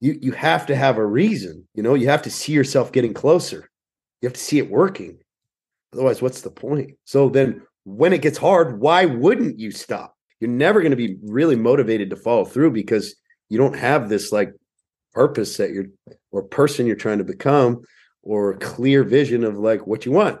you you have to have a reason. You know, you have to see yourself getting closer. You have to see it working. Otherwise, what's the point? So then when it gets hard, why wouldn't you stop? You're never going to be really motivated to follow through because you don't have this like purpose that you're or person you're trying to become or clear vision of like what you want.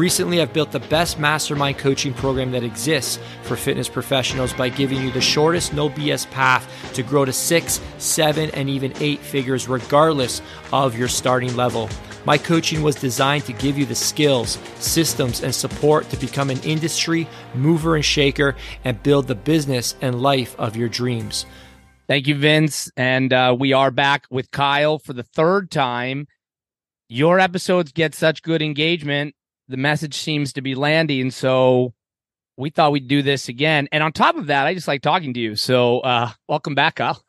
Recently, I've built the best mastermind coaching program that exists for fitness professionals by giving you the shortest, no BS path to grow to six, seven, and even eight figures, regardless of your starting level. My coaching was designed to give you the skills, systems, and support to become an industry mover and shaker and build the business and life of your dreams. Thank you, Vince. And uh, we are back with Kyle for the third time. Your episodes get such good engagement the message seems to be landing. So we thought we'd do this again. And on top of that, I just like talking to you. So uh, welcome back, Kyle.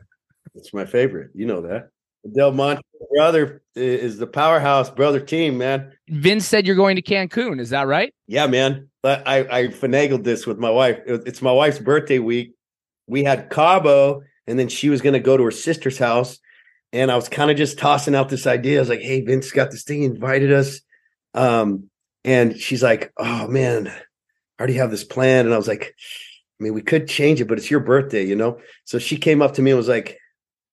It's my favorite. You know that. Del Monte brother is the powerhouse brother team, man. Vince said you're going to Cancun. Is that right? Yeah, man. I, I finagled this with my wife. It's my wife's birthday week. We had Cabo, and then she was going to go to her sister's house. And I was kind of just tossing out this idea. I was like, hey, Vince got this thing, invited us. Um, and she's like, "Oh man, I already have this plan." And I was like, "I mean, we could change it, but it's your birthday, you know." So she came up to me and was like,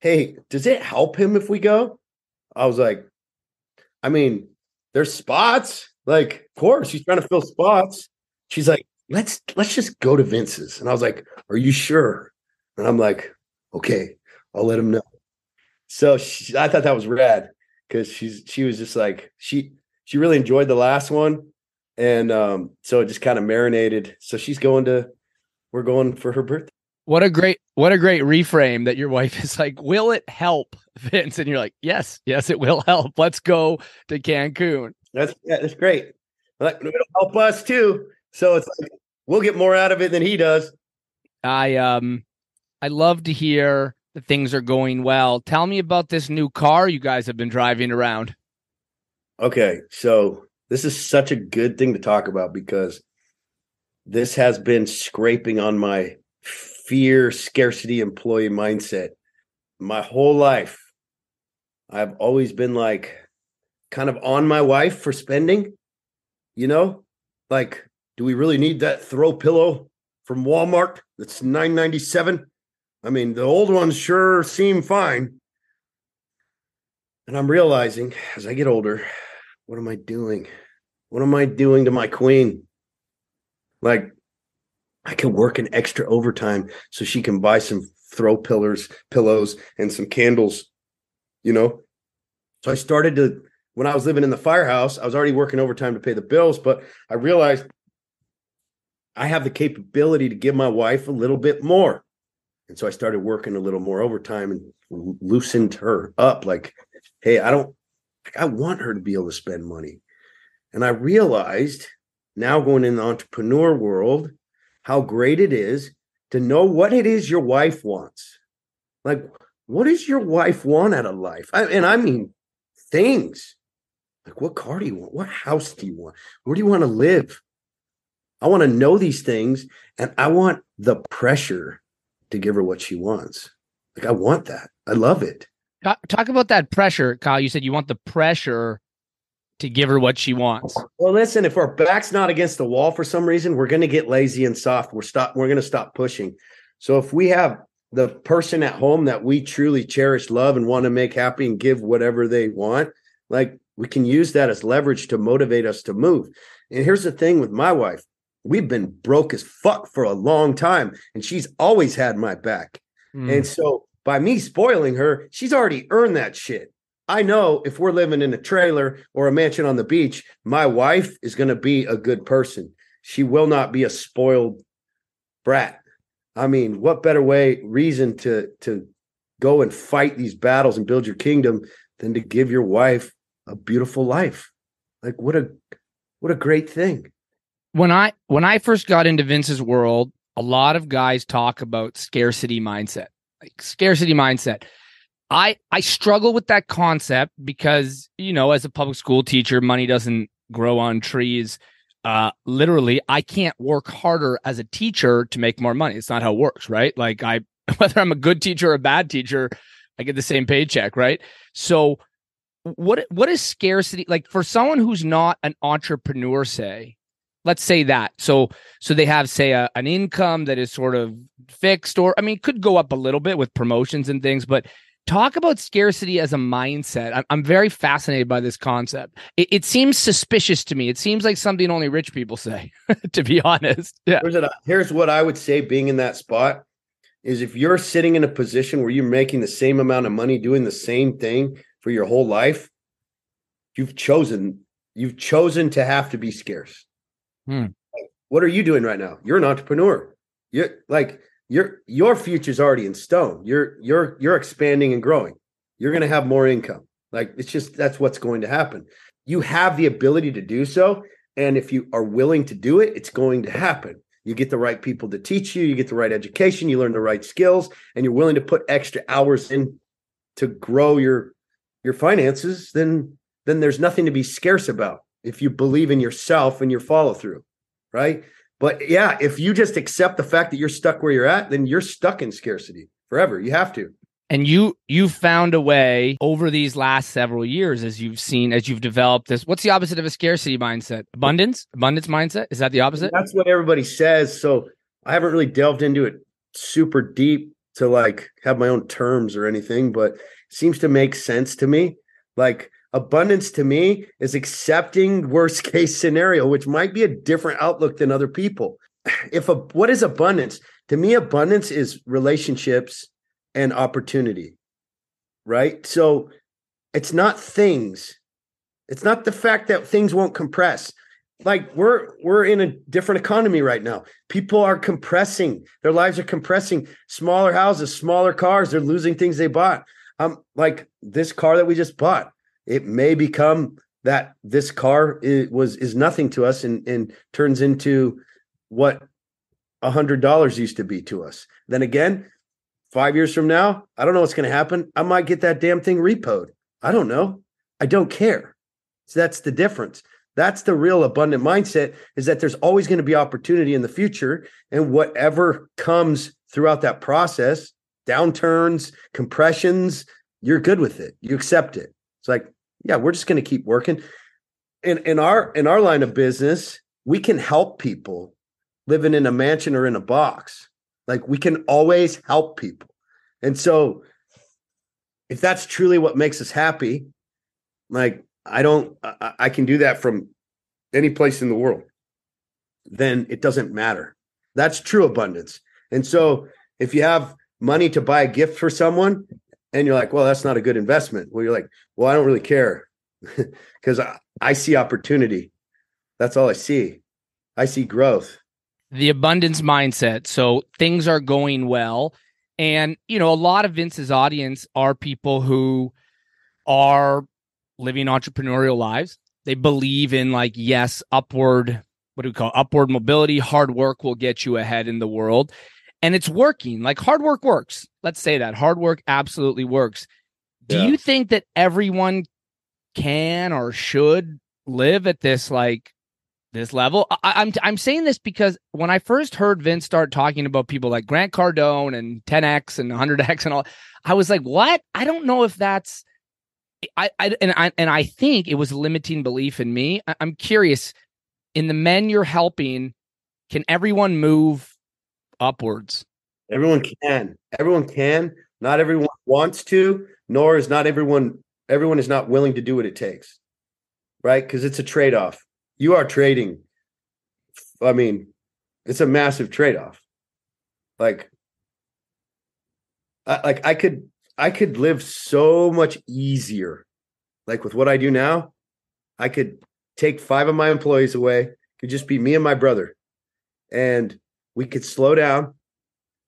"Hey, does it help him if we go?" I was like, "I mean, there's spots. Like, of course, he's trying to fill spots." She's like, "Let's let's just go to Vince's." And I was like, "Are you sure?" And I'm like, "Okay, I'll let him know." So she, I thought that was rad because she's she was just like she she really enjoyed the last one, and um, so it just kind of marinated. So she's going to, we're going for her birthday. What a great, what a great reframe that your wife is like, will it help, Vince? And you're like, yes, yes, it will help. Let's go to Cancun. That's yeah, that's great. Like, it'll help us too. So it's like we'll get more out of it than he does. I um, I love to hear that things are going well. Tell me about this new car you guys have been driving around. Okay, so this is such a good thing to talk about because this has been scraping on my fear scarcity employee mindset my whole life. I've always been like kind of on my wife for spending, you know? Like, do we really need that throw pillow from Walmart that's 997? I mean, the old ones sure seem fine. And I'm realizing as I get older, what am I doing? What am I doing to my queen? Like, I can work an extra overtime so she can buy some throw pillars, pillows, and some candles, you know? So I started to, when I was living in the firehouse, I was already working overtime to pay the bills, but I realized I have the capability to give my wife a little bit more. And so I started working a little more overtime and loosened her up like, hey, I don't I want her to be able to spend money. And I realized now going in the entrepreneur world how great it is to know what it is your wife wants. Like, what does your wife want out of life? I, and I mean things. Like, what car do you want? What house do you want? Where do you want to live? I want to know these things and I want the pressure to give her what she wants. Like, I want that. I love it. Talk, about that pressure, Kyle. You said you want the pressure to give her what she wants. Well, listen, if our back's not against the wall for some reason, we're going to get lazy and soft. We're stop. We're going to stop pushing. So if we have the person at home that we truly cherish, love, and want to make happy and give whatever they want, like we can use that as leverage to motivate us to move. And here's the thing with my wife: we've been broke as fuck for a long time, and she's always had my back. Mm. And so by me spoiling her, she's already earned that shit. I know if we're living in a trailer or a mansion on the beach, my wife is going to be a good person. She will not be a spoiled brat. I mean, what better way reason to to go and fight these battles and build your kingdom than to give your wife a beautiful life? Like what a what a great thing. when I when I first got into Vince's world, a lot of guys talk about scarcity mindset. Like scarcity mindset. I I struggle with that concept because, you know, as a public school teacher, money doesn't grow on trees. Uh literally, I can't work harder as a teacher to make more money. It's not how it works, right? Like I whether I'm a good teacher or a bad teacher, I get the same paycheck, right? So what what is scarcity like for someone who's not an entrepreneur say let's say that. So so they have say a, an income that is sort of fixed or i mean could go up a little bit with promotions and things but talk about scarcity as a mindset. I'm, I'm very fascinated by this concept. It, it, seems suspicious to me. It seems like something only rich people say to be honest. Yeah. Here's, here's what i would say being in that spot is if you're sitting in a position where you're making the same amount of money doing the same thing for your whole life you've chosen you've chosen to have to be scarce Hmm. What are you doing right now? You're an entrepreneur. You're like your your future's already in stone. You're you're you're expanding and growing. You're going to have more income. Like it's just that's what's going to happen. You have the ability to do so, and if you are willing to do it, it's going to happen. You get the right people to teach you, you get the right education, you learn the right skills, and you're willing to put extra hours in to grow your your finances, then then there's nothing to be scarce about if you believe in yourself and your follow through, right? But yeah, if you just accept the fact that you're stuck where you're at, then you're stuck in scarcity forever. You have to. And you you found a way over these last several years as you've seen as you've developed this. What's the opposite of a scarcity mindset? Abundance? Abundance mindset? Is that the opposite? That's what everybody says. So I haven't really delved into it super deep to like have my own terms or anything, but it seems to make sense to me. Like abundance to me is accepting worst case scenario which might be a different outlook than other people. If a what is abundance? To me abundance is relationships and opportunity right? So it's not things. It's not the fact that things won't compress. Like we're we're in a different economy right now. People are compressing. Their lives are compressing. Smaller houses smaller cars they're losing things they bought. Um like this car that we just bought it may become that this car is, was is nothing to us and and turns into what a hundred dollars used to be to us. Then again, five years from now, I don't know what's going to happen. I might get that damn thing repoed. I don't know. I don't care. So that's the difference. That's the real abundant mindset is that there's always going to be opportunity in the future. And whatever comes throughout that process, downturns, compressions, you're good with it. You accept it. It's like, yeah, we're just going to keep working. In in our in our line of business, we can help people living in a mansion or in a box. Like we can always help people. And so if that's truly what makes us happy, like I don't I, I can do that from any place in the world. Then it doesn't matter. That's true abundance. And so if you have money to buy a gift for someone and you're like, well, that's not a good investment. Well, you're like, well, I don't really care because I, I see opportunity. That's all I see. I see growth. The abundance mindset. So things are going well. And, you know, a lot of Vince's audience are people who are living entrepreneurial lives. They believe in, like, yes, upward, what do we call it? upward mobility? Hard work will get you ahead in the world and it's working. Like hard work works. Let's say that hard work absolutely works. Do yeah. you think that everyone can or should live at this like this level? I, am I'm, I'm saying this because when I first heard Vince start talking about people like Grant Cardone and 10x and 100x and all, I was like, what? I don't know if that's. I, I and I and I think it was limiting belief in me. I, I'm curious. In the men you're helping, can everyone move upwards. Everyone can. Everyone can. Not everyone wants to, nor is not everyone everyone is not willing to do what it takes. Right? Because it's a trade-off. You are trading. I mean, it's a massive trade-off. Like I, like I could I could live so much easier. Like with what I do now, I could take five of my employees away, could just be me and my brother. And we could slow down.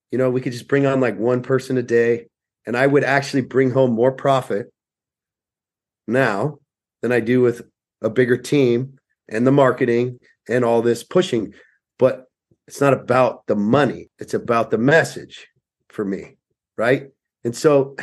You know, we could just bring on like one person a day, and I would actually bring home more profit now than I do with a bigger team and the marketing and all this pushing, but it's not about the money. It's about the message for me, right? And so,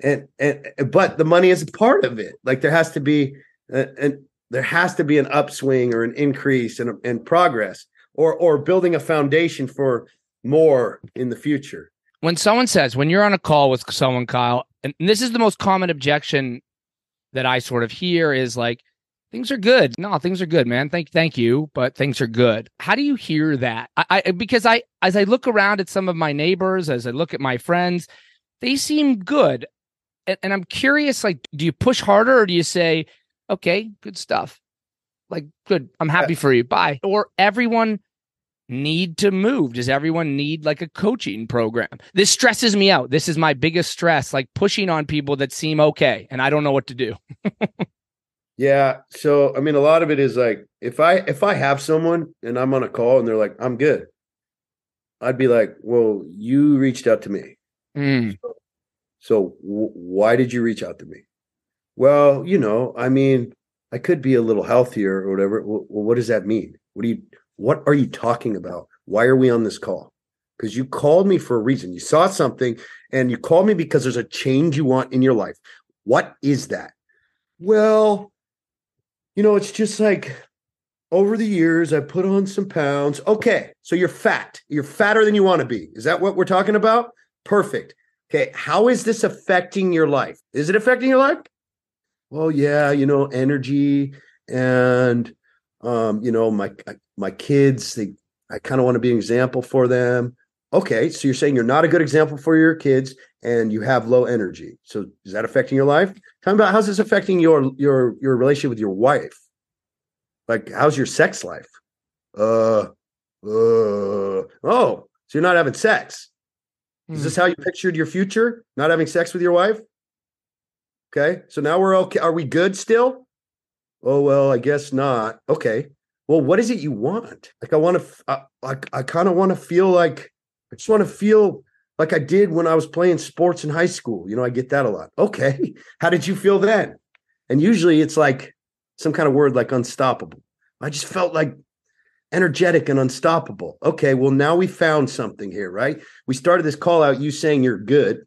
and and but the money is a part of it. Like there has to be, and there has to be an upswing or an increase in in progress, or or building a foundation for more in the future. When someone says, when you're on a call with someone, Kyle, and this is the most common objection that I sort of hear is like, things are good. No, things are good, man. Thank, thank you, but things are good. How do you hear that? I, I because I, as I look around at some of my neighbors, as I look at my friends, they seem good, and, and I'm curious. Like, do you push harder, or do you say, okay, good stuff, like good, I'm happy for you, bye, or everyone need to move? Does everyone need like a coaching program? This stresses me out. This is my biggest stress, like pushing on people that seem okay and I don't know what to do. yeah. So I mean a lot of it is like if I if I have someone and I'm on a call and they're like, I'm good, I'd be like, Well, you reached out to me. Mm. So, so w- why did you reach out to me? Well, you know, I mean, I could be a little healthier or whatever. Well, what does that mean? What do you what are you talking about? Why are we on this call? Because you called me for a reason. You saw something and you called me because there's a change you want in your life. What is that? Well, you know, it's just like over the years, I put on some pounds. Okay. So you're fat. You're fatter than you want to be. Is that what we're talking about? Perfect. Okay. How is this affecting your life? Is it affecting your life? Well, yeah, you know, energy and um, you know, my my kids, they I kind of want to be an example for them. Okay, so you're saying you're not a good example for your kids and you have low energy. So is that affecting your life? Tell me about how's this affecting your your your relationship with your wife? Like how's your sex life? Uh uh oh, so you're not having sex. Is this hmm. how you pictured your future? Not having sex with your wife? Okay. So now we're okay. Are we good still? Oh well, I guess not. Okay well, what is it you want? Like, I want to, I, I, I kind of want to feel like, I just want to feel like I did when I was playing sports in high school. You know, I get that a lot. Okay. How did you feel then? And usually it's like some kind of word like unstoppable. I just felt like energetic and unstoppable. Okay. Well, now we found something here, right? We started this call out, you saying you're good.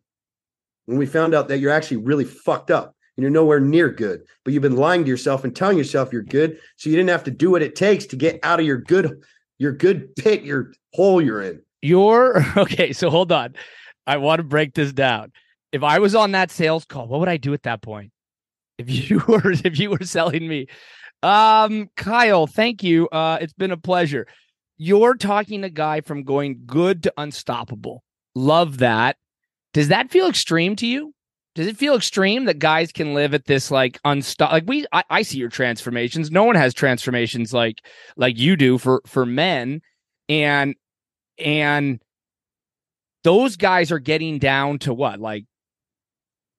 And we found out that you're actually really fucked up and you're nowhere near good. But you've been lying to yourself and telling yourself you're good, so you didn't have to do what it takes to get out of your good your good pit, your hole you're in. You're okay. So hold on, I want to break this down. If I was on that sales call, what would I do at that point? If you were if you were selling me, um, Kyle, thank you. Uh, it's been a pleasure. You're talking a guy from going good to unstoppable. Love that. Does that feel extreme to you? does it feel extreme that guys can live at this like unstop like we I, I, see your transformations no one has transformations like like you do for for men and and those guys are getting down to what like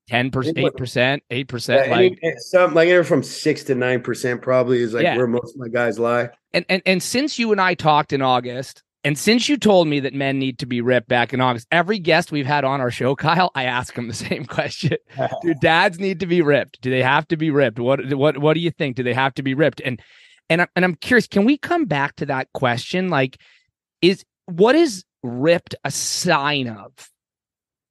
10 percent 8 percent 8 percent like some like anywhere from 6 to 9 percent probably is like yeah. where most of my guys lie and and and since you and i talked in august and since you told me that men need to be ripped back in August, every guest we've had on our show, Kyle, I ask them the same question: Do dads need to be ripped? Do they have to be ripped? What what what do you think? Do they have to be ripped? And and and I'm curious, can we come back to that question? Like, is what is ripped a sign of?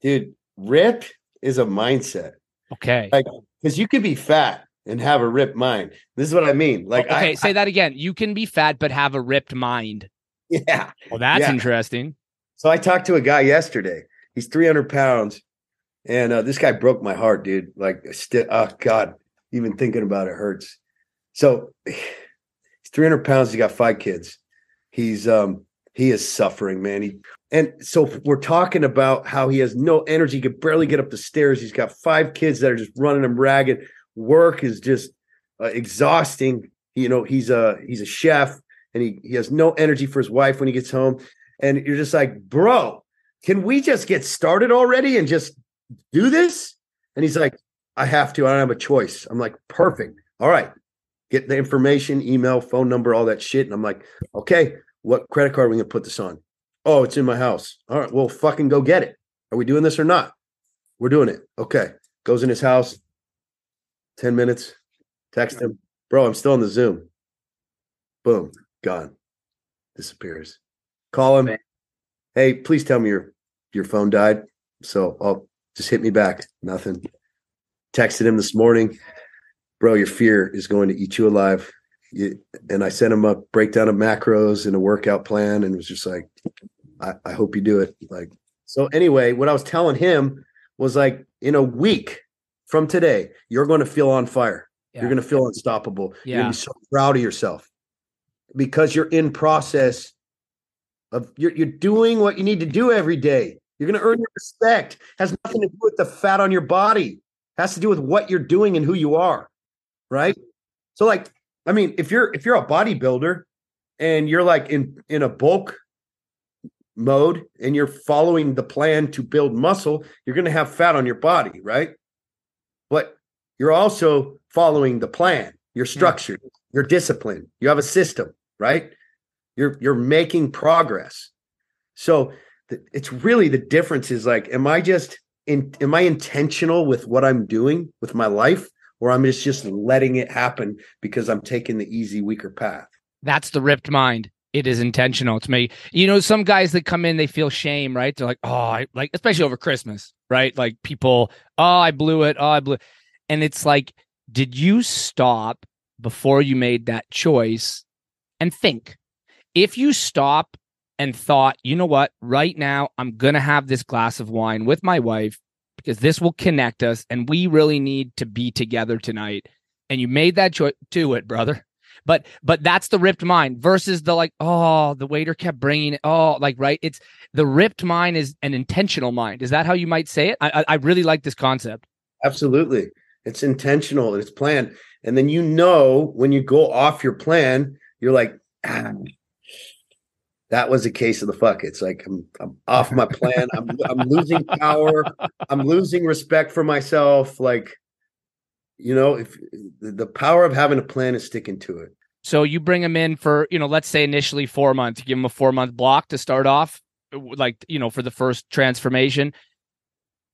Dude, ripped is a mindset. Okay, like because you could be fat and have a ripped mind. This is what I mean. Like, okay, I, say that again. You can be fat but have a ripped mind. Yeah. Well, that's yeah. interesting. So I talked to a guy yesterday. He's 300 pounds. And uh, this guy broke my heart, dude. Like, st- oh, God, even thinking about it hurts. So he's 300 pounds. He's got five kids. He's, um, he is suffering, man. He, and so we're talking about how he has no energy, he could barely get up the stairs. He's got five kids that are just running him ragged. Work is just uh, exhausting. You know, he's a he's a chef and he, he has no energy for his wife when he gets home. And you're just like, bro, can we just get started already and just do this? And he's like, I have to. I don't have a choice. I'm like, perfect. All right. Get the information, email, phone number, all that shit. And I'm like, okay, what credit card are we gonna put this on? Oh, it's in my house. All right, well, fucking go get it. Are we doing this or not? We're doing it. Okay. Goes in his house. 10 minutes. Text him. Bro, I'm still in the Zoom Boom, gone. Disappears. Call him. Hey, please tell me your your phone died. So I'll just hit me back. Nothing. Texted him this morning, bro. Your fear is going to eat you alive. You, and I sent him a breakdown of macros and a workout plan, and was just like, I, I hope you do it. Like so. Anyway, what I was telling him was like, in a week from today, you're going to feel on fire. Yeah. You're going to feel unstoppable. You're Yeah. going to be so proud of yourself because you're in process of you're you're doing what you need to do every day. You're going to earn your respect. Has nothing to do with the fat on your body. Has to do with what you're doing and who you are. Right? So like I mean, if you're if you're a bodybuilder and you're like in in a bulk mode and you're following the plan to build muscle, you're going to have fat on your body, right? But you're also following the plan. You're structured, you're disciplined, you have a system, right? You're you're making progress. So th- it's really the difference is like, am I just in am I intentional with what I'm doing with my life, or I'm just just letting it happen because I'm taking the easy, weaker path? That's the ripped mind. It is intentional. It's me. You know, some guys that come in, they feel shame, right? They're like, oh, I like, especially over Christmas, right? Like people, oh, I blew it. Oh, I blew. And it's like, did you stop before you made that choice and think? If you stop and thought, you know what, right now, I'm going to have this glass of wine with my wife because this will connect us and we really need to be together tonight. And you made that choice, do it, brother but but that's the ripped mind versus the like oh the waiter kept bringing it oh like right it's the ripped mind is an intentional mind is that how you might say it i i really like this concept Absolutely. It's intentional it's planned. And then you know when you go off your plan, you're like, ah, that was a case of the fuck. It's like I'm I'm off my plan. I'm I'm losing power. I'm losing respect for myself. Like, you know, if the power of having a plan is sticking to it. so you bring them in for you know let's say initially four months give them a four month block to start off like you know for the first transformation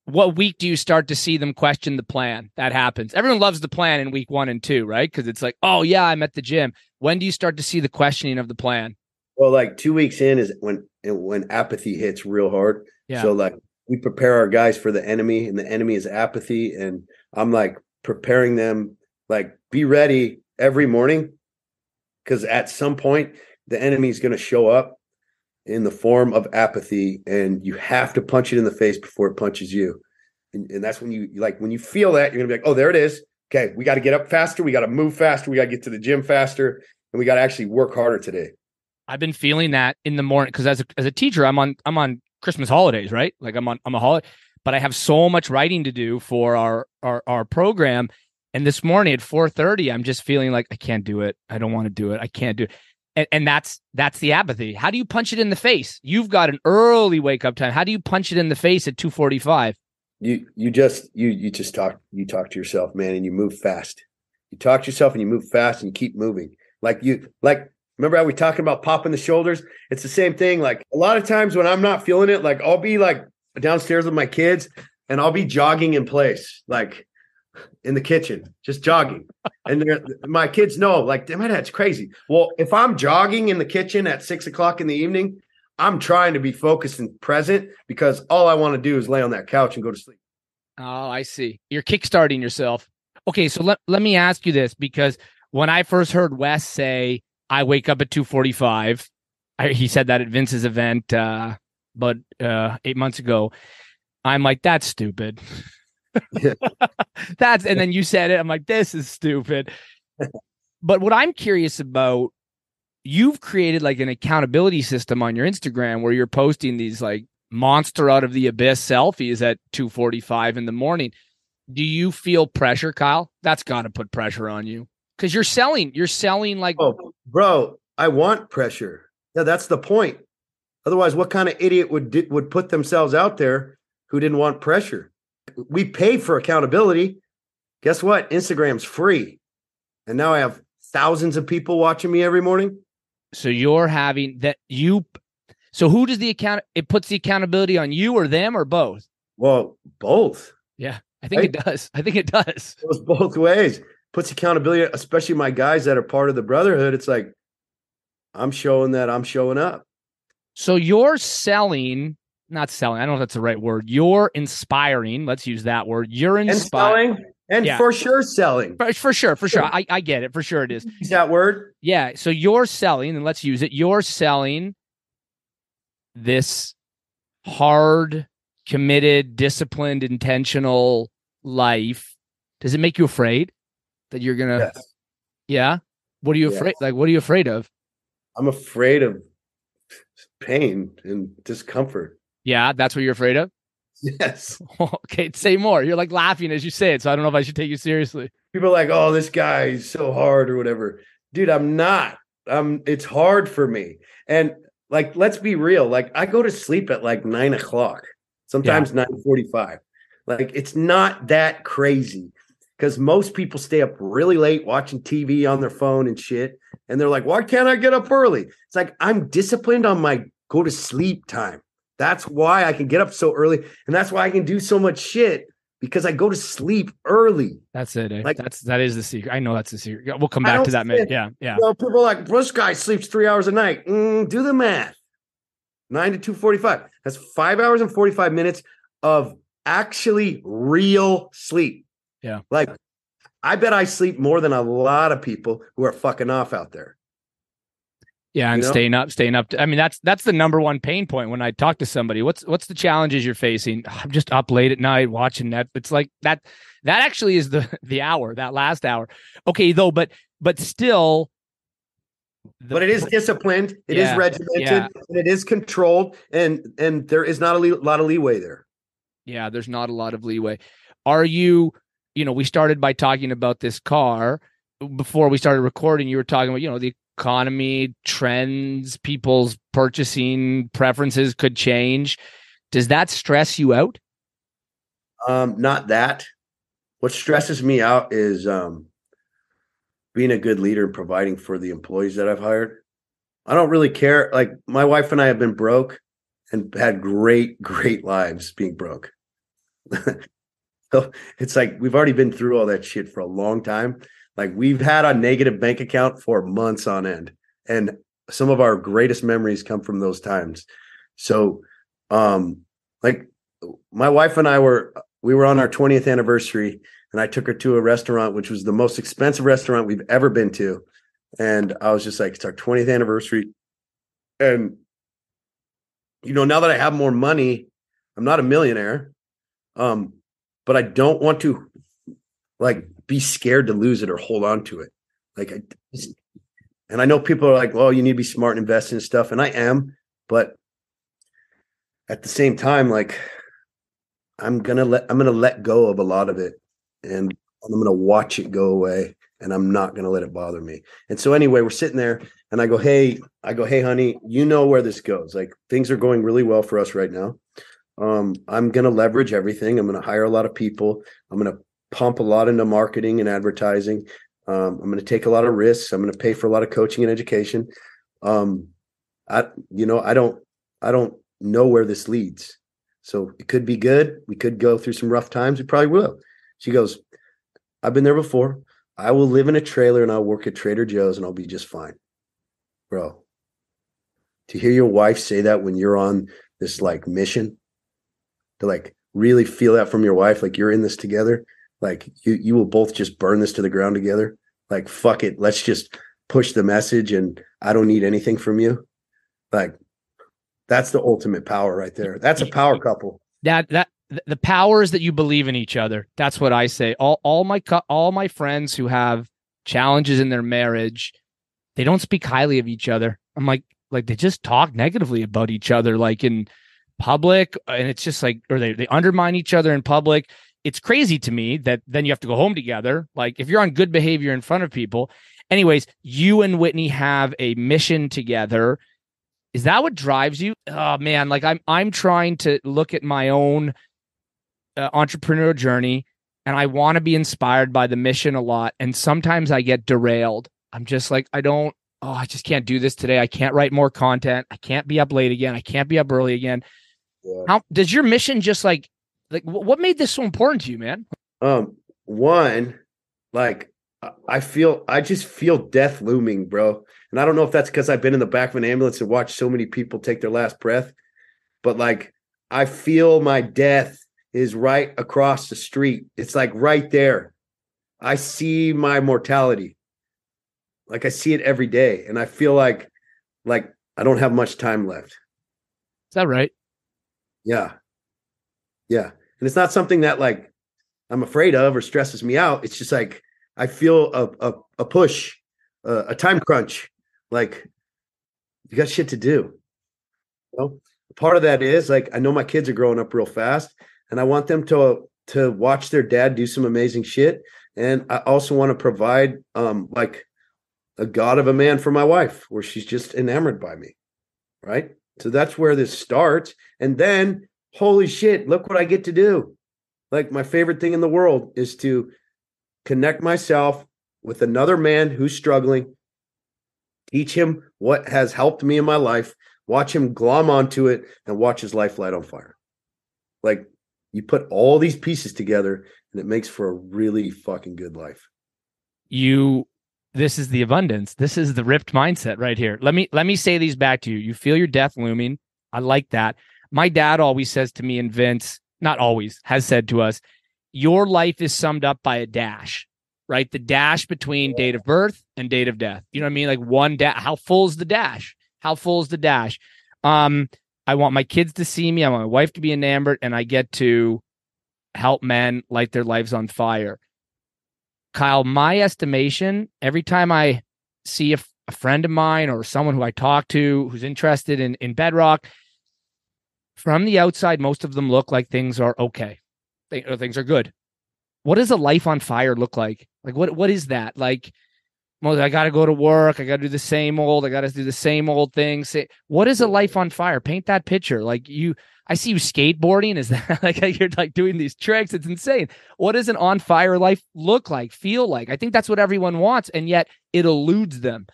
what week do you start to see them question the plan that happens everyone loves the plan in week one and two right because it's like oh yeah i'm at the gym when do you start to see the questioning of the plan Well, like two weeks in is when when apathy hits real hard. Yeah. So like we prepare our guys for the enemy, and the enemy is apathy, and I'm like preparing them like be ready every morning because at some point the enemy is going to show up in the form of apathy, and you have to punch it in the face before it punches you. And, and that's when you like when you feel that you're gonna be like, oh, there it is. Okay, we got to get up faster. We got to move faster. We got to get to the gym faster, and we got to actually work harder today. I've been feeling that in the morning because as a as a teacher, I'm on I'm on Christmas holidays, right? Like I'm on I'm a holiday, but I have so much writing to do for our our our program. And this morning at 4:30, I'm just feeling like I can't do it. I don't want to do it. I can't do it. And, and that's that's the apathy. How do you punch it in the face? You've got an early wake up time. How do you punch it in the face at 2:45? You you just you you just talk you talk to yourself man and you move fast. You talk to yourself and you move fast and you keep moving. Like you like remember how we talking about popping the shoulders? It's the same thing. Like a lot of times when i'm not feeling it like i'll be like downstairs with my kids and i'll be jogging in place like in the kitchen just jogging. And my kids know like damn that's crazy. Well if i'm jogging in the kitchen at six o'clock in the evening i'm trying to be focused and present because all i want to do is lay on that couch and go to sleep Oh, I see. You're kickstarting yourself. Okay, so let, let me ask you this because when I first heard Wes say, I wake up at 245, I, he said that at Vince's event, uh, but uh, eight months ago, I'm like, that's stupid. that's, and then you said it. I'm like, this is stupid. but what I'm curious about, you've created like an accountability system on your Instagram where you're posting these like monster out of the abyss selfies at 2:45 in the morning. Do you feel pressure, Kyle? That's got to put pressure on you cuz you're selling, you're selling like Oh, bro, I want pressure. Yeah, that's the point. Otherwise, what kind of idiot would would put themselves out there who didn't want pressure? We pay for accountability. Guess what? Instagram's free, and now I have thousands of people watching me every morning. So you're having that you So who does the account it puts the accountability on you or them or both? Well, both. Yeah, I think it does. I think it does. It goes both ways. Puts accountability, especially my guys that are part of the brotherhood. It's like, I'm showing that I'm showing up. So you're selling, not selling. I don't know if that's the right word. You're inspiring. Let's use that word. You're inspiring. And Yeah. for sure selling. For, for sure, for sure. Sure. I, I get it. For sure it is. Use that word. Yeah. So you're selling, and let's use it. You're selling this hard, committed, disciplined, intentional life. Does it make you afraid that you're gonna? Yes. Yeah. What are you Yes. afraid? Like, what are you afraid of? I'm afraid of pain and discomfort. Yeah, that's what you're afraid of. Yes. okay, say more. You're like laughing as you say it, so I don't know if I should take you seriously. People are like, oh, this guy is so hard or whatever. Dude, I'm not. Um, it's hard for me. And like, let's be real. Like, I go to sleep at like nine o'clock, sometimes nine forty-five. Like, it's not that crazy. Because most people stay up really late watching TV on their phone and shit. And they're like, why can't I get up early? It's like I'm disciplined on my go to sleep time. That's why I can get up so early. And that's why I can do so much shit because I go to sleep early. That's it. Eh? Like- that's that is the secret. I know that's the secret. We'll come back to that, man. Yeah, yeah. People like, this guy sleeps three hours a night. Mm, do the math. Nine to two forty-five. That's five hours and forty-five minutes of actually real sleep. Yeah. Like, I bet I sleep more than a lot of people who are fucking off out there. Yeah, and You know? staying up, staying up. I mean, that's that's the number one pain point when I talk to somebody. What's what's the challenges you're facing? I'm just up late at night watching that. It's like that. That actually is the the hour. That last hour. Okay, though, but but still. the- but it is disciplined. It is Yeah, regimented. yeah. And it is controlled. And and there is not a le- lot of leeway there. Yeah, there's not a lot of leeway. Are you, you know, we started by talking about this car before we started recording. You were talking about, you know, the economy, trends, people's purchasing preferences could change. Does that stress you out? Um, not that. What stresses me out is um being a good leader and providing for the employees that I've hired. I don't really care. Like my wife and I have been broke and had great, great lives being broke. so it's like we've already been through all that shit for a long time. Like we've had a negative bank account for months on end. And some of our greatest memories come from those times. So um like my wife and I were we were on our 20th anniversary and I took her to a restaurant which was the most expensive restaurant we've ever been to and I was just like it's our 20th anniversary and you know now that I have more money I'm not a millionaire um but I don't want to like be scared to lose it or hold on to it. Like I just, and I know people are like well you need to be smart and invest in stuff and I am but at the same time like i'm gonna let i'm gonna let go of a lot of it and i'm gonna watch it go away and i'm not gonna let it bother me. And so anyway we're sitting there and i go hey i go hey honey you know where this goes. Like things are going really well for us right now. Um i'm gonna leverage everything. I'm gonna hire a lot of people. I'm gonna pump a lot into marketing and advertising um, i'm gonna take a lot of risks i'm gonna pay for a lot of coaching and education um i you know i don't i don't know where this leads. So it could be good. We could go through some rough times. We probably will. She goes, I've been there before. I will live in a trailer and I'll work at Trader Joe's and I'll be just fine. Bro, to hear your wife say that when you're on this like mission, to like really feel that from your wife, like you're in this together, like you you will both just burn this to the ground together. Like fuck it, let's just push the message and I don't need anything from you. Like that's the ultimate power right there. That's a power couple. That that the powers that you believe in each other. That's what I say. All all my all my friends who have challenges in their marriage, they don't speak highly of each other. I'm like like they just talk negatively about each other like in public and it's just like or they they undermine each other in public. It's crazy to me that then you have to go home together. Like if you're on good behavior in front of people. Anyways, you and Whitney have a mission together. Is that what drives you? Oh man, like I'm I'm trying to look at my own uh, entrepreneurial journey and I want to be inspired by the mission a lot and sometimes I get derailed. I'm just like I don't oh I just can't do this today. I can't write more content. I can't be up late again. I can't be up early again. Yeah. How does your mission just like like what made this so important to you, man? Um, one, like I- feel I just feel death looming, bro. And I don't know if that's because I've been in the back of an ambulance and watched so many people take their last breath, but like I feel my death is right across the street. It's like right there. I see my mortality. Like I see it every day. And I feel like like I don't have much time left. Is that right? Yeah. Yeah. And it's not something that like I'm afraid of or stresses me out. It's just like I feel a a, a push, a, a time crunch. Like you got shit to do. You know? Part of that is like I know my kids are growing up real fast, and I want them to to watch their dad do some amazing shit. And I also want to provide um like a god of a man for my wife, where she's just enamored by me. Right. So that's where this starts. And then, holy shit, look what I get to do. Like, my favorite thing in the world is to connect myself with another man who's struggling, teach him what has helped me in my life, watch him glom onto it, and watch his life light on fire. Like, you put all these pieces together, and it makes for a really fucking good life. You this is the abundance. This is the ripped mindset right here. Let me let me say these back to you. You feel your death looming. I like that. My dad always says to me and Vince, not always, has said to us, your life is summed up by a dash, right? The dash between date of birth and date of death. You know what I mean? Like one dash. How full is the dash? How full is the dash? Um, I want my kids to see me. I want my wife to be enamored, and I get to help men light their lives on fire. Kyle, my estimation, every time I see a, a, friend of mine or someone who I talk to who's interested in, in Bedrock, from the outside, most of them look like things are okay. They, uh, things are good. What does a life on fire look like? Like what what is that? Like well, I got to go to work. I got to do the same old. I got to do the same old thing. Say, what is a life on fire? Paint that picture. Like you, I see you skateboarding. Is that like you're like doing these tricks? It's insane. What does an on fire life look like, feel like? I think that's what everyone wants, and yet it eludes them.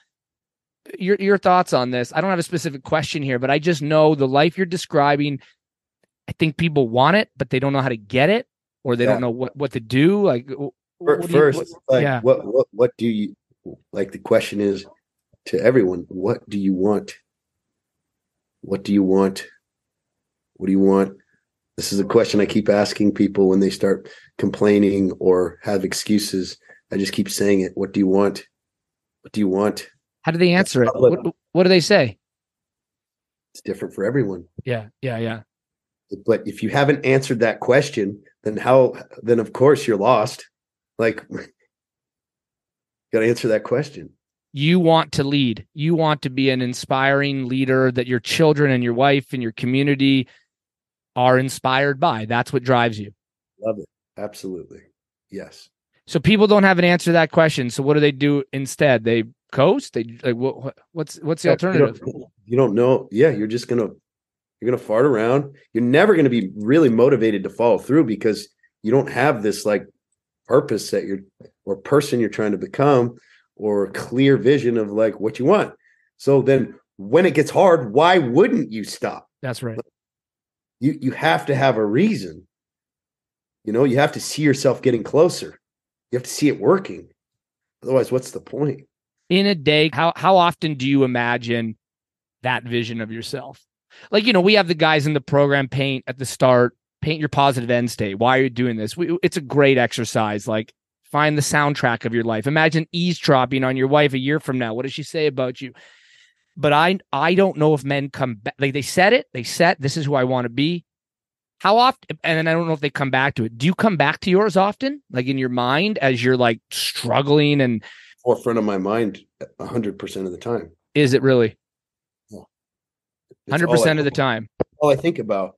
Your your thoughts on this? I don't have a specific question here, but I just know the life you're describing. I think people want it, but they don't know how to get it, or they yeah. don't know what what to do. Like first, you, what, like, yeah. what what what do you like? The question is to everyone: What do you want? What do you want? What do you want? This is a question I keep asking people when they start complaining or have excuses. I just keep saying it. What do you want? What do you want? How do they answer it? What, what do they say? It's different for everyone. Yeah, yeah, yeah. But if you haven't answered that question, then how? Then of course you're lost. Like, got to answer that question you want to lead you want to be an inspiring leader that your children and your wife and your community are inspired by. That's what drives you. Love it. Absolutely. Yes. So people don't have an answer to that question. So what do they do instead? They coast. They like what, what's what's the alternative? You don't, you don't know. Yeah, you're just gonna you're gonna fart around. You're never gonna be really motivated to follow through because you don't have this like purpose that you're or person you're trying to become or clear vision of like what you want. So then when it gets hard, why wouldn't you stop? That's right you you have to have a reason you know you have to see yourself getting closer you have to see it working otherwise what's the point in a day how how often do you imagine that vision of yourself like you know we have the guys in the program paint at the start paint your positive end state why are you doing this we, it's a great exercise like find the soundtrack of your life imagine eavesdropping on your wife a year from now what does she say about you but I I don't know if men come back. Like they said it, they set this is who I want to be. How often? And then I don't know if they come back to it. Do you come back to yours often, like in your mind, as you're like struggling and forefront of my mind, hundred percent of the time. Is it really? Yeah, Hundred percent of the time. All I think about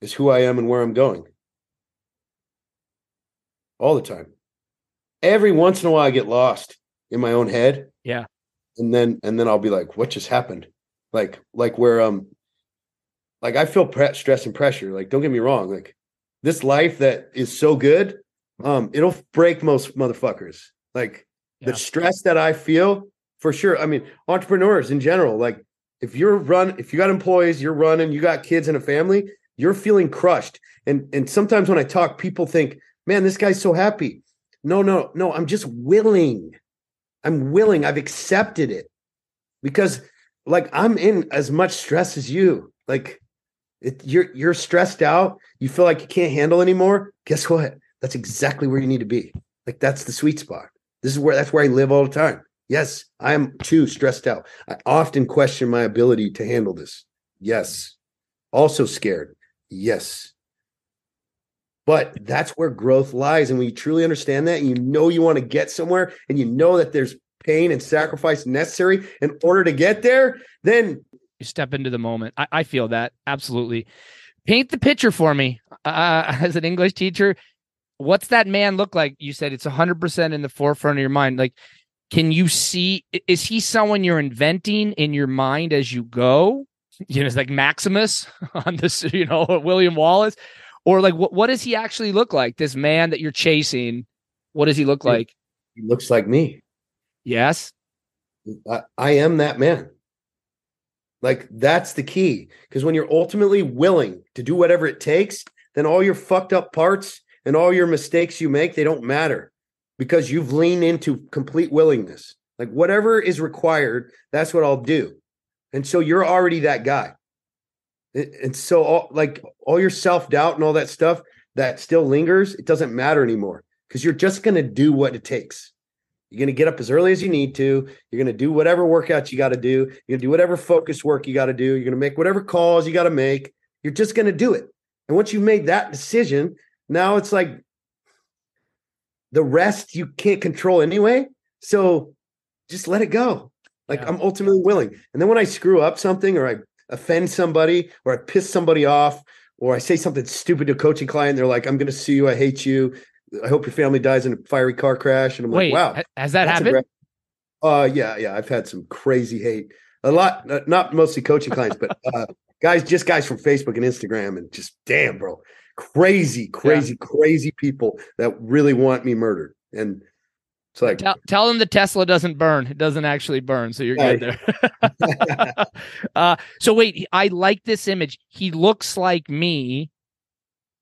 is who I am and where I'm going. All the time. Every once in a while, I get lost in my own head. Yeah and then and then I'll be like, what just happened? Like like where um like I feel pre- stress and pressure. Like don't get me wrong, like this life that is so good, um, it'll break most motherfuckers. Like yeah. the stress that I feel for sure. I mean, entrepreneurs in general, like if you're run, if you got employees, you're running, you got kids and a family, you're feeling crushed. And and sometimes when I talk, people think, man, this guy's so happy. No, no, no, I'm just willing I'm willing. I've accepted it. because like I'm in as much stress as you. Like it, you're you're stressed out. You feel like you can't handle anymore. Guess what? That's exactly where you need to be. Like that's the sweet spot. This is where that's where I live all the time. Yes, I am too stressed out. I often question my ability to handle this. Yes. Also scared. Yes. But that's where growth lies. And when you truly understand that, and you know you want to get somewhere, and you know that there's pain and sacrifice necessary in order to get there, then you step into the moment. I, I feel that absolutely. Paint the picture for me uh, as an English teacher. What's that man look like? You said it's 100% in the forefront of your mind. Like, can you see? Is he someone you're inventing in your mind as you go? You know, it's like Maximus on this, you know, William Wallace, or like what, what does he actually look like? This man that you're chasing, what does he look like? He looks like me. Yes. I, I am that man. Like that's the key. Because when you're ultimately willing to do whatever it takes, then all your fucked up parts and all your mistakes you make, they don't matter because you've leaned into complete willingness. Like whatever is required, that's what I'll do. And so you're already that guy. And so all like all your self-doubt and all that stuff that still lingers, it doesn't matter anymore because you're just going to do what it takes. You're going to get up as early as you need to. You're going to do whatever workouts you got to do. You're going to do whatever focus work you got to do. You're going to make whatever calls you got to make. You're just going to do it. And once you've made that decision, now it's like the rest you can't control anyway. So just let it go. Like yeah. I'm ultimately willing. And then when I screw up something or I offend somebody or I piss somebody off or I say something stupid to a coaching client, they're like, I'm going to sue you. I hate you. I hope your family dies in a fiery car crash. And I'm Wait, like, wow, has that happened? Uh, yeah, yeah. I've had some crazy hate. A lot, not mostly coaching clients, but uh, guys, just guys from Facebook and Instagram, and just damn, bro, crazy, crazy, yeah. crazy people that really want me murdered. And it's like tell, tell them the Tesla doesn't burn. It doesn't actually burn, so you're good there. uh, so wait, I like this image. He looks like me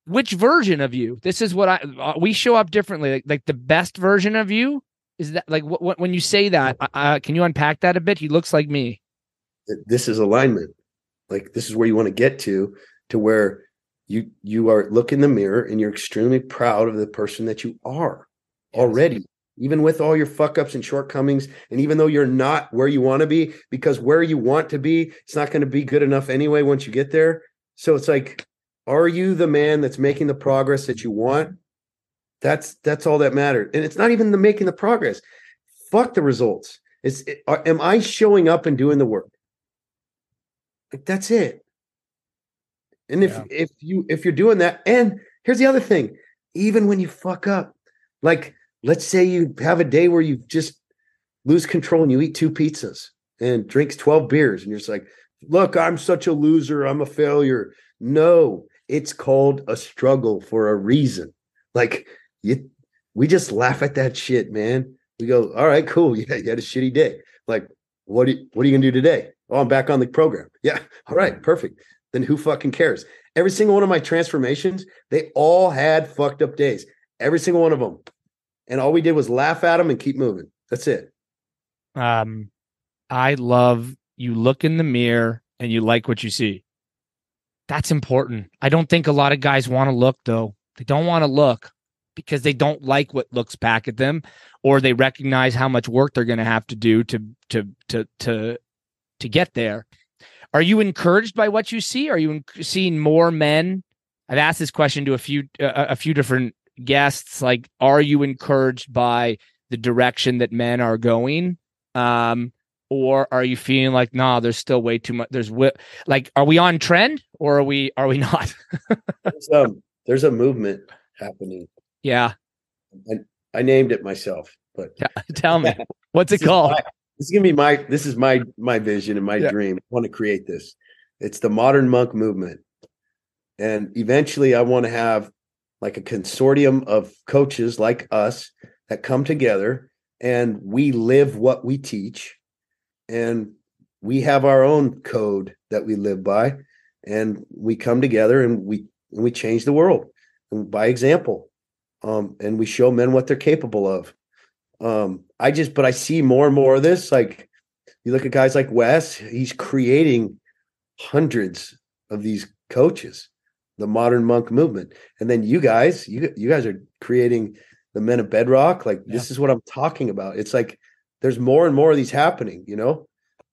which version of you this is what i uh, we show up differently like, like, the best version of you is that like what, what when you say that uh, uh, can you unpack that a bit he looks like me this is alignment like this is where you want to get to to where you you are look in the mirror and you're extremely proud of the person that you are yes. already even with all your fuck ups and shortcomings and even though you're not where you want to be because where you want to be it's not going to be good enough anyway once you get there so it's like are you the man that's making the progress that you want? That's that's all that matters And it's not even the making the progress. Fuck the results. It's it, are, am I showing up and doing the work? Like that's it. And if yeah. if you if you're doing that, and here's the other thing, even when you fuck up, like let's say you have a day where you just lose control and you eat two pizzas and drinks 12 beers, and you're just like, look, I'm such a loser, I'm a failure. No, it's called a struggle for a reason. Like you, we just laugh at that shit, man. We go, all right, cool. Yeah, you had a shitty day. Like, what? You, what are you gonna do today? Oh, I'm back on the program. Yeah, all right, perfect. Then who fucking cares? Every single one of my transformations, they all had fucked up days. Every single one of them, and all we did was laugh at them and keep moving. That's it. Um, I love you look in the mirror and you like what you see. That's important. I don't think a lot of guys want to look though. They don't want to look because they don't like what looks back at them or they recognize how much work they're going to have to do to to to to to get there. Are you encouraged by what you see? Are you seeing more men? I've asked this question to a few uh, a few different guests like are you encouraged by the direction that men are going? Um or are you feeling like nah there's still way too much there's like are we on trend or are we are we not there's, um, there's a movement happening yeah I, I named it myself but tell me what's it called this is gonna be my this is my my vision and my yeah. dream. I want to create this. It's the modern monk movement. And eventually i want to have like a consortium of coaches like us that come together and we live what we teach. And we have our own code that we live by. And we come together and we and we change the world by example. Um, and we show men what they're capable of. Um, i just but i see more and more of this like You look at guys like Wes, he's creating hundreds of these coaches, the modern monk movement. And then you guys, you you guys are creating the men of bedrock. Like yeah. this is what I'm talking about. It's like there's more and more of these happening, you know?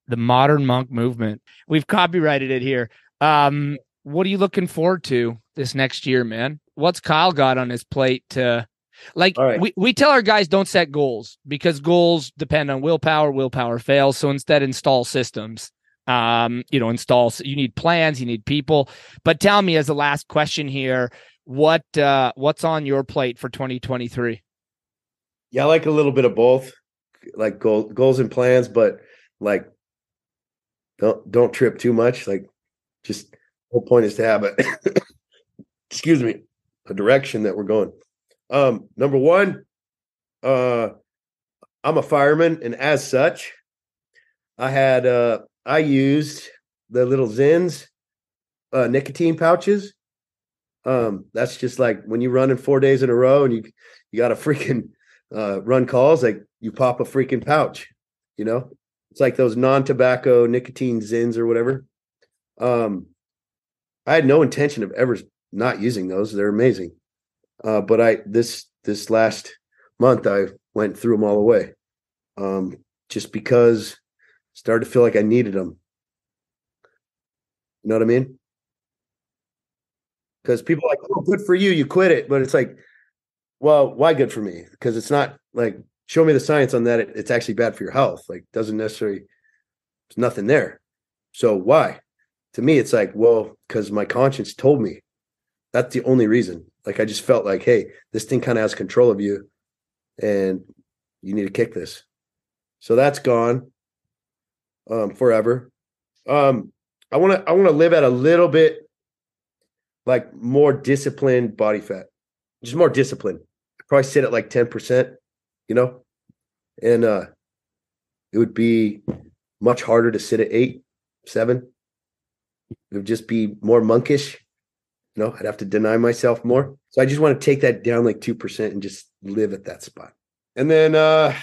The modern monk movement. We've copyrighted it here. Um, what are you looking forward to this next year, man? What's Kyle got on his plate to like right. we, we tell our guys don't set goals because goals depend on willpower, willpower fails. So instead install systems. Um, you know, install you need plans, you need people. But tell me as the last question here, what uh what's on your plate for 2023? Yeah, I like a little bit of both. Like goal, goals and plans, but like don't don't trip too much. Like just whole point is to have a excuse me, a direction that we're going. Um, number one, uh, I'm a fireman, and as such, I had uh, I used the little Zyns uh, nicotine pouches. Um, that's just like when you run in four days in a row and you you got to freaking uh, run calls, like you pop a freaking pouch. You know, it's like those non-tobacco nicotine Zyns or whatever. Um, I had no intention of ever not using those. They're amazing. Uh, but I this this last month I went through them all away, um, just because I started to feel like I needed them. You know what I mean? Because people like, oh, good for you, you quit it, but it's like, well, why good for me? Because it's not like show me the science on that. It, it's actually bad for your health. Like, doesn't necessarily. There's nothing there. So why? To me, it's like, well, because my conscience told me that's the only reason. Like I just felt like, hey, this thing kind of has control of you, and you need to kick this. So that's gone um, forever. Um, I want to I want to live at a little bit like more disciplined body fat, just more discipline. I probably sit at like ten percent, you know, and uh, it would be much harder to sit at eight, seven. It would just be more monkish you know, I'd have to deny myself more. So I just want to take that down like 2% and just live at that spot. And then uh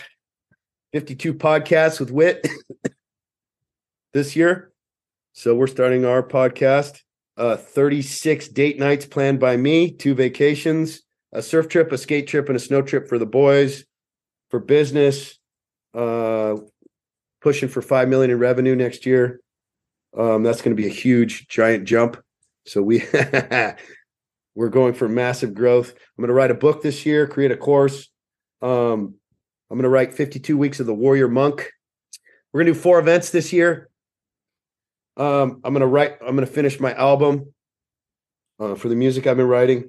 52 podcasts with Wit this year. So we're starting our podcast. Uh 36 date nights planned by me, two vacations, a surf trip, a skate trip, and a snow trip for the boys, for business. Uh pushing for 5 million in revenue next year. Um, that's going to be a huge giant jump so we we're going for massive growth. I'm going to write a book this year, create a course. Um, I'm going to write 52 weeks of the Warrior Monk. We're going to do four events this year. Um, I'm going to write. I'm going to finish my album uh, for the music I've been writing,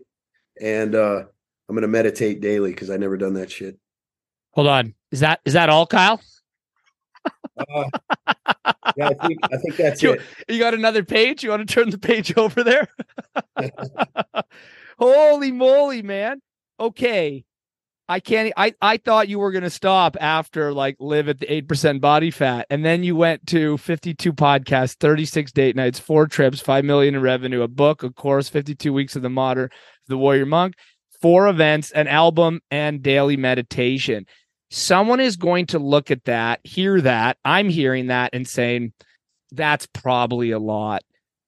and uh, I'm going to meditate daily because I never done that shit. Hold on, is that is that all, Kyle? Uh, yeah, I think I think that's you, it. You got another page? You want to turn the page over there? Holy moly, man. Okay. I can't I I thought you were going to stop after like live at the 8% body fat and then you went to 52 podcasts, 36 date nights, four trips, 5 million in revenue, a book, a course, 52 weeks of the modern the warrior monk, four events, an album and daily meditation someone is going to look at that, hear that. I'm hearing that and saying, that's probably a lot.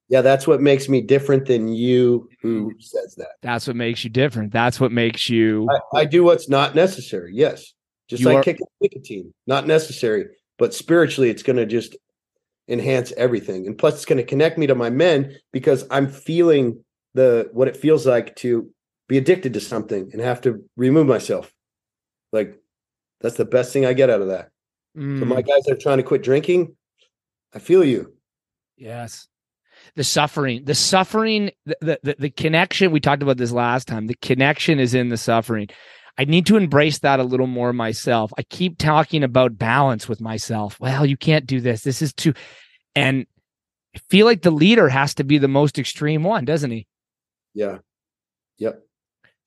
Yeah, that's what makes me different than you who mm-hmm. says that. That's what makes you different. That's what makes you. I, I do what's not necessary. Yes. Just you like are... kicking nicotine, not necessary, but spiritually, it's going to just enhance everything. And plus, it's going to connect me to my men because I'm feeling the what it feels like to be addicted to something and have to remove myself. Like that's the best thing I get out of that. Mm. So my mm. guys are trying to quit drinking, I feel you. Yes. The suffering, the suffering, the, the, the connection. We talked about this last time. The connection is in the suffering. I need to embrace that a little more myself. I keep talking about balance with myself. Well, you can't do this. This is too, and I feel like the leader has to be the most extreme one, doesn't he? Yeah. Yep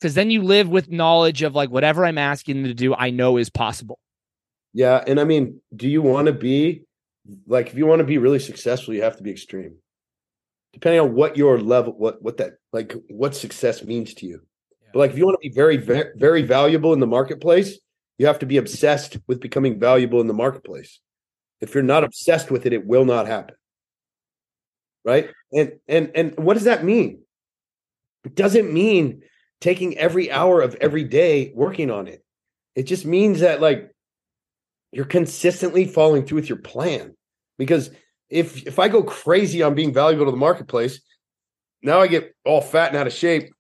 because then you live with knowledge of like whatever I'm asking them to do, I know is possible. Yeah. And I mean, do you want to be like, if you want to be really successful, you have to be extreme. Depending on what your level, what, what that, like, what success means to you. Yeah. But like, if you want to be very, very, very valuable in the marketplace, you have to be obsessed with becoming valuable in the marketplace. If you're not obsessed with it, it will not happen. Right? And and and what does that mean? It doesn't mean taking every hour of every day working on it. It just means that like you're consistently following through with your plan. Because if if I go crazy on being valuable to the marketplace, now I get all fat and out of shape,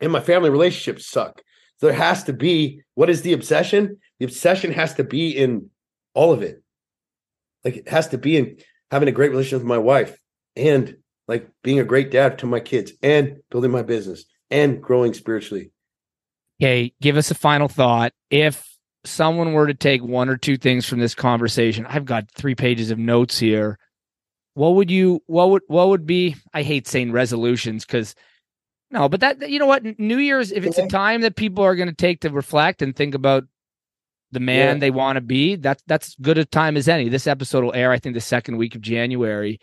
and my family relationships suck. So there has to be what is the obsession? The obsession has to be in all of it. Like it has to be in having a great relationship with my wife and like being a great dad to my kids and building my business and growing spiritually. Okay, give us a final thought. If someone were to take one or two things from this conversation, I've got three pages of notes here. What would you what would what would be I hate saying resolutions because no, but that you know what? New Year's, if it's a time that people are going to take to reflect and think about the man yeah. they want to be, that's that's good a time as any. This episode will air, I think, the second week of January.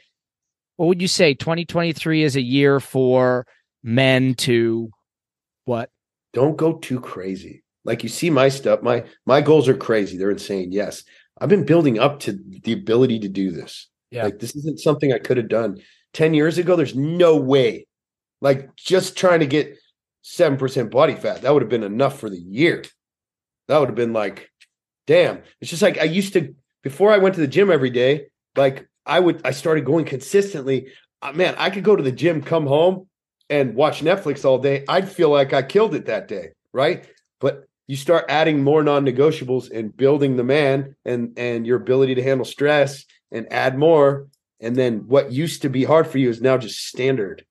What would you say? 2023 is a year for men to what? Don't go too crazy. Like you see my stuff, my my goals are crazy. They're insane. Yes. I've been building up to the ability to do this. Yeah. Like this isn't something I could have done 10 years ago. There's no way like just trying to get 7% body fat, that would have been enough for the year. That would have been like, damn. It's just like I used to, before I went to the gym every day, like I would, I started going consistently. Uh, man, I could go to the gym, come home and watch Netflix all day. I'd feel like I killed it that day. Right. But you start adding more non-negotiables and building the man and and your ability to handle stress and add more and then what used to be hard for you is now just standard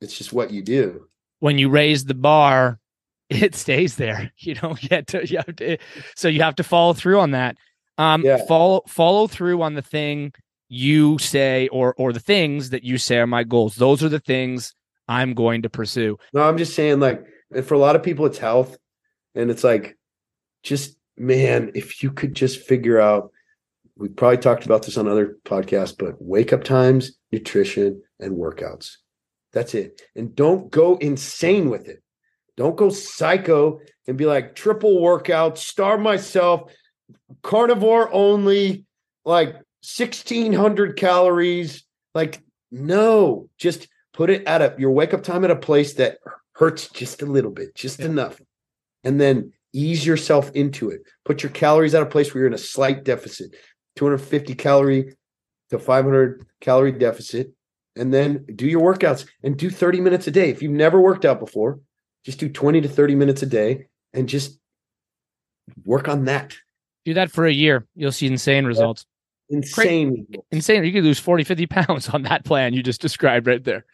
it's just what you do. When you raise the bar, it stays there. You don't get to you have to so you have to follow through on that. Um yeah. follow follow through on the thing you say or or the things that you say are my goals. Those are the things I'm going to pursue. No, I'm just saying like for a lot of people it's health and it's like just man, if you could just figure out we probably talked about this on other podcasts, but wake up times, nutrition, and workouts. That's it. And don't go insane with it. Don't go psycho and be like triple workout, starve myself, carnivore only, like 1600 calories. Like, no, just put it at a your wake up time at a place that hurts just a little bit, just yeah. enough. And then ease yourself into it. Put your calories at a place where you're in a slight deficit, 250 calorie to 500 calorie deficit and then do your workouts and do 30 minutes a day. If you've never worked out before, just do 20 to 30 minutes a day and just work on that. Do that for a year. You'll see insane results. Insane. Insane. You could lose 40, 50 pounds on that plan you just described right there.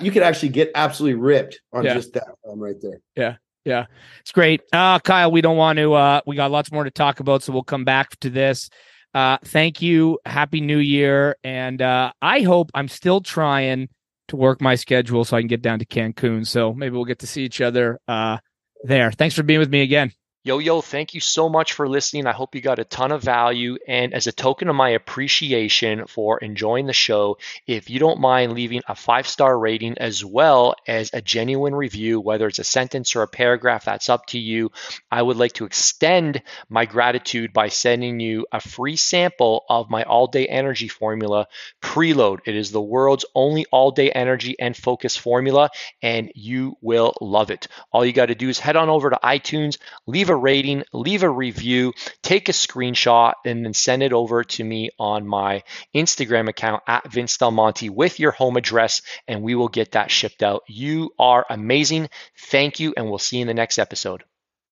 You could actually get absolutely ripped on yeah. just that right there. Yeah. Yeah. It's great. Uh, Kyle, we don't want to, uh, we got lots more to talk about, so we'll come back to this. Uh, thank you. Happy New Year. And uh, I hope I'm still trying to work my schedule so I can get down to Cancun. So maybe we'll get to see each other uh, there. Thanks for being with me again. Yo, yo, thank you so much for listening. I hope you got a ton of value. And as a token of my appreciation for enjoying the show, if you don't mind leaving a five star rating as well as a genuine review, whether it's a sentence or a paragraph, that's up to you. I would like to extend my gratitude by sending you a free sample of my all day energy formula preload. It is the world's only all day energy and focus formula, and you will love it. All you got to do is head on over to iTunes, leave a a rating, leave a review, take a screenshot, and then send it over to me on my Instagram account at Vince Del Monte with your home address, and we will get that shipped out. You are amazing. Thank you, and we'll see you in the next episode.